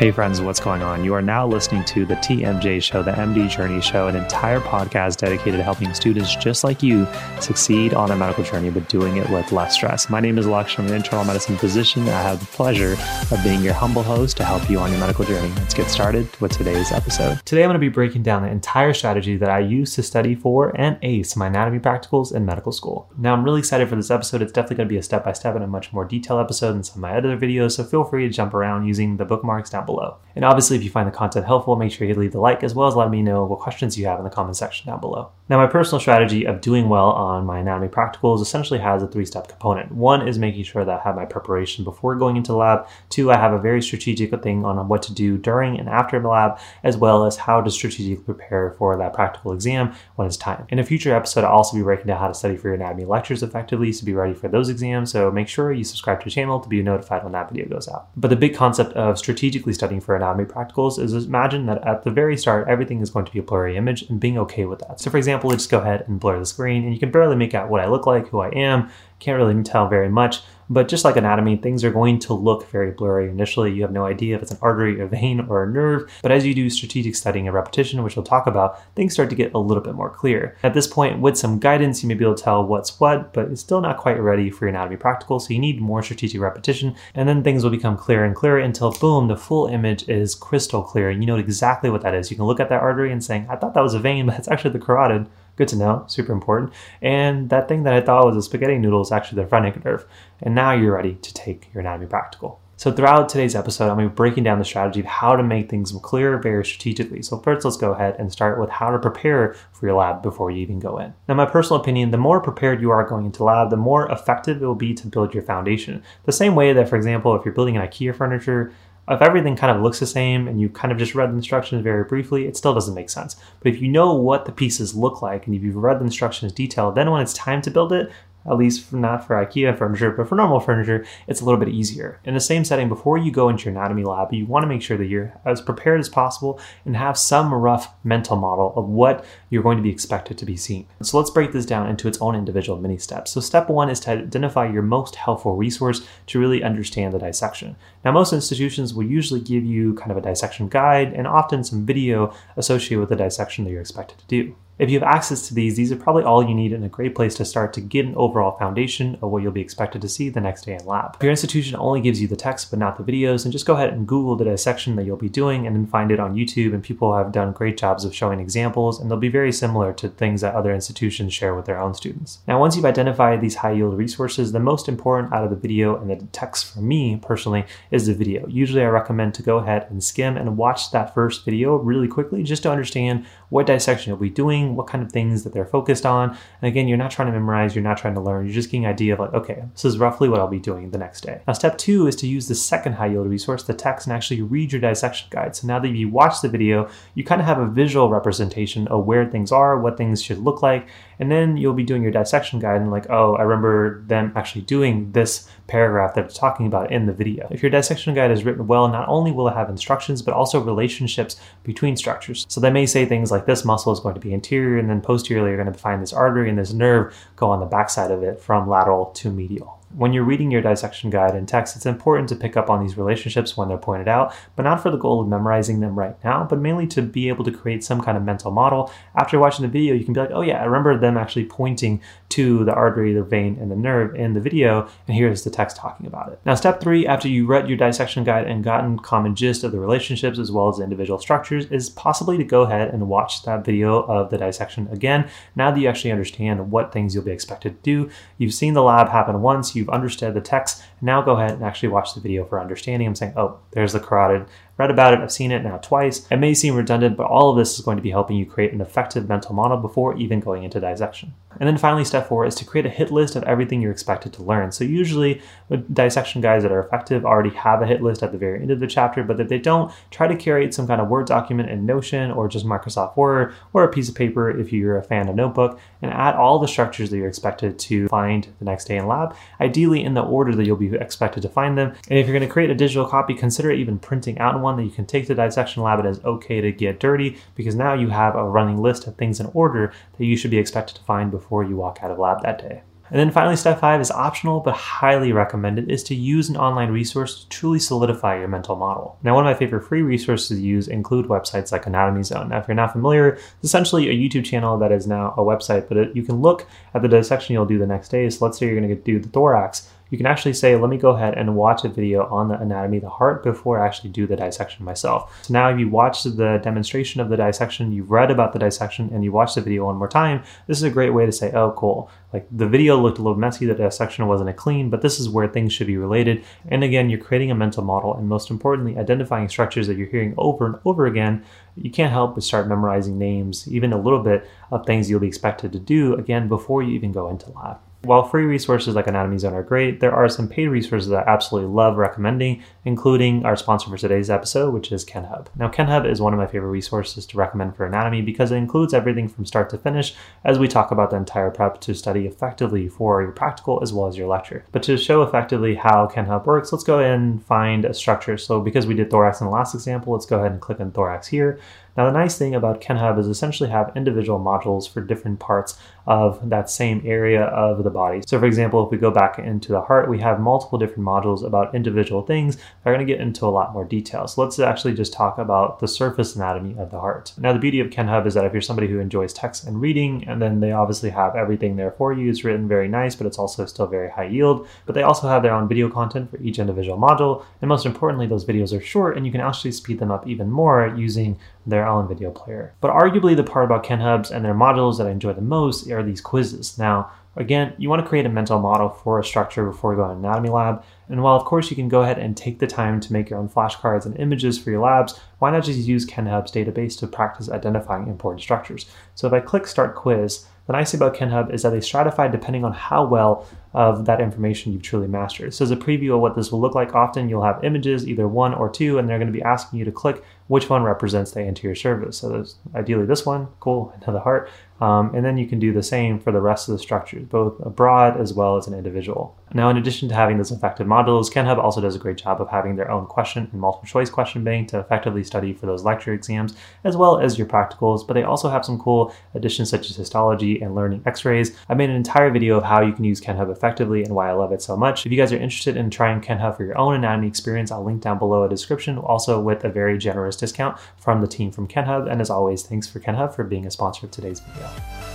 Hey, friends, what's going on? You are now listening to the TMJ Show, the MD Journey Show, an entire podcast dedicated to helping students just like you succeed on their medical journey, but doing it with less stress. My name is Alex. I'm an internal medicine physician. I have the pleasure of being your humble host to help you on your medical journey. Let's get started with today's episode. Today, I'm going to be breaking down the entire strategy that I used to study for and ace my anatomy practicals in medical school. Now, I'm really excited for this episode. It's definitely going to be a step by step and a much more detailed episode than some of my other videos, so feel free to jump around using the bookmarks down below. And obviously, if you find the content helpful, make sure you leave the like as well as let me know what questions you have in the comment section down below. Now, my personal strategy of doing well on my anatomy practicals essentially has a three step component. One is making sure that I have my preparation before going into lab. Two, I have a very strategic thing on what to do during and after the lab, as well as how to strategically prepare for that practical exam when it's time. In a future episode, I'll also be breaking down how to study for your anatomy lectures effectively to be ready for those exams. So make sure you subscribe to the channel to be notified when that video goes out. But the big concept of strategically studying for anatomy practicals is imagine that at the very start, everything is going to be a blurry image and being okay with that. So, for example, let's go ahead and blur the screen, and you can barely make out what I look like, who I am, can't really tell very much. But just like anatomy, things are going to look very blurry initially. You have no idea if it's an artery, a vein, or a nerve. But as you do strategic studying and repetition, which we'll talk about, things start to get a little bit more clear. At this point, with some guidance, you may be able to tell what's what, but it's still not quite ready for your anatomy practical. So you need more strategic repetition. And then things will become clearer and clearer until boom, the full image is crystal clear. And you know exactly what that is. You can look at that artery and saying, I thought that was a vein, but it's actually the carotid. Good to know, super important. And that thing that I thought was a spaghetti noodle is actually the phrenic nerve. And now you're ready to take your anatomy practical. So throughout today's episode, I'm going to be breaking down the strategy of how to make things clear very strategically. So first, let's go ahead and start with how to prepare for your lab before you even go in. Now, my personal opinion, the more prepared you are going into lab, the more effective it will be to build your foundation. The same way that, for example, if you're building an IKEA furniture, if everything kind of looks the same and you kind of just read the instructions very briefly, it still doesn't make sense. But if you know what the pieces look like and if you've read the instructions detailed, then when it's time to build it, at least not for IKEA furniture, but for normal furniture, it's a little bit easier. In the same setting, before you go into your anatomy lab, you want to make sure that you're as prepared as possible and have some rough mental model of what you're going to be expected to be seen. So let's break this down into its own individual mini steps. So step one is to identify your most helpful resource to really understand the dissection. Now, most institutions will usually give you kind of a dissection guide and often some video associated with the dissection that you're expected to do. If you have access to these, these are probably all you need and a great place to start to get an overall foundation of what you'll be expected to see the next day in lab. If your institution only gives you the text but not the videos, then just go ahead and Google the dissection that you'll be doing and then find it on YouTube. And people have done great jobs of showing examples, and they'll be very similar to things that other institutions share with their own students. Now, once you've identified these high yield resources, the most important out of the video and the text for me personally is the video. Usually, I recommend to go ahead and skim and watch that first video really quickly just to understand what dissection you'll be doing what kind of things that they're focused on. And again, you're not trying to memorize, you're not trying to learn, you're just getting an idea of like, okay, this is roughly what I'll be doing the next day. Now, step two is to use the second high yield resource, the text, and actually read your dissection guide. So now that you watch the video, you kind of have a visual representation of where things are, what things should look like, and then you'll be doing your dissection guide and like, oh, I remember them actually doing this paragraph that they're talking about in the video. If your dissection guide is written well, not only will it have instructions, but also relationships between structures. So they may say things like this muscle is going to be anterior and then posteriorly you're going to find this artery and this nerve go on the backside of it from lateral to medial when you're reading your dissection guide in text, it's important to pick up on these relationships when they're pointed out, but not for the goal of memorizing them right now, but mainly to be able to create some kind of mental model. After watching the video, you can be like, oh yeah, I remember them actually pointing to the artery, the vein, and the nerve in the video, and here's the text talking about it. Now, step three, after you read your dissection guide and gotten common gist of the relationships as well as the individual structures, is possibly to go ahead and watch that video of the dissection again. Now that you actually understand what things you'll be expected to do, you've seen the lab happen once, you've understood the text. Now go ahead and actually watch the video for understanding. I'm saying, oh, there's the carotid read about it, I've seen it now twice. It may seem redundant, but all of this is going to be helping you create an effective mental model before even going into dissection. And then finally, step four is to create a hit list of everything you're expected to learn. So usually with dissection guides that are effective already have a hit list at the very end of the chapter, but if they don't, try to create some kind of Word document in Notion or just Microsoft Word or a piece of paper if you're a fan of Notebook and add all the structures that you're expected to find the next day in lab, ideally in the order that you'll be expected to find them. And if you're going to create a digital copy, consider even printing out one that you can take to dissection lab. It is okay to get dirty because now you have a running list of things in order that you should be expected to find before you walk out of lab that day. And then finally, step five is optional but highly recommended is to use an online resource to truly solidify your mental model. Now, one of my favorite free resources to use include websites like Anatomy Zone. Now, if you're not familiar, it's essentially a YouTube channel that is now a website, but it, you can look at the dissection you'll do the next day. So let's say you're going to do the thorax you can actually say, let me go ahead and watch a video on the anatomy of the heart before I actually do the dissection myself. So now if you watched the demonstration of the dissection, you've read about the dissection, and you watch the video one more time, this is a great way to say, oh, cool. Like the video looked a little messy, the dissection wasn't a clean, but this is where things should be related. And again, you're creating a mental model, and most importantly, identifying structures that you're hearing over and over again. You can't help but start memorizing names, even a little bit of things you'll be expected to do again before you even go into lab. While free resources like Anatomy Zone are great, there are some paid resources I absolutely love recommending, including our sponsor for today's episode, which is KenHub. Now, KenHub is one of my favorite resources to recommend for anatomy because it includes everything from start to finish as we talk about the entire prep to study effectively for your practical as well as your lecture. But to show effectively how KenHub works, let's go ahead and find a structure. So because we did thorax in the last example, let's go ahead and click on thorax here. Now, the nice thing about KenHub is essentially have individual modules for different parts of that same area of the body. So, for example, if we go back into the heart, we have multiple different modules about individual things that are going to get into a lot more detail. So, let's actually just talk about the surface anatomy of the heart. Now, the beauty of KenHub is that if you're somebody who enjoys text and reading, and then they obviously have everything there for you, it's written very nice, but it's also still very high yield. But they also have their own video content for each individual module. And most importantly, those videos are short and you can actually speed them up even more using their own video player. But arguably the part about KenHubs and their modules that I enjoy the most are these quizzes. Now, again, you want to create a mental model for a structure before you go to anatomy lab. And while of course you can go ahead and take the time to make your own flashcards and images for your labs, why not just use KenHub's database to practice identifying important structures? So if I click start quiz, the nice thing about KenHub is that they stratify depending on how well of that information you've truly mastered. So as a preview of what this will look like, often you'll have images, either one or two, and they're going to be asking you to click which one represents the anterior cervix. So there's ideally this one, cool, into the heart. Um, and then you can do the same for the rest of the structures, both abroad as well as an individual. Now, in addition to having those effective modules, KenHub also does a great job of having their own question and multiple choice question bank to effectively study for those lecture exams, as well as your practicals. But they also have some cool additions such as histology and learning x-rays. I made an entire video of how you can use KenHub effectively and why I love it so much. If you guys are interested in trying KenHub for your own anatomy experience, I'll link down below a description, also with a very generous discount from the team from KenHub. And as always, thanks for KenHub for being a sponsor of today's video.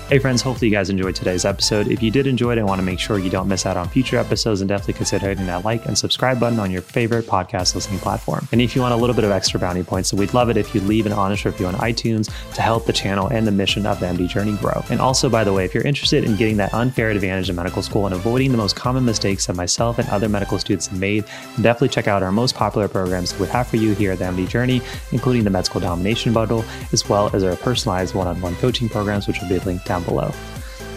Hey friends, hopefully you guys enjoyed today's episode. If you did enjoy it, I want to make sure you don't miss out on future episodes and definitely consider hitting that like and subscribe button on your favorite podcast listening platform. And if you want a little bit of extra bounty points, we'd love it if you leave an honest review on iTunes to help the channel and the mission of the MD Journey grow. And also, by the way, if you're interested in getting that unfair advantage in medical school and avoiding the most common mistakes that myself and other medical students have made, definitely check out our most popular programs we have for you here at the MD Journey, including the Med School Domination Bundle, as well as our personalized one-on-one coaching programs, which will be linked down below.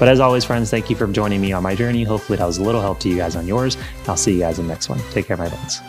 But as always, friends, thank you for joining me on my journey. Hopefully, that was a little help to you guys on yours. I'll see you guys in the next one. Take care, my friends.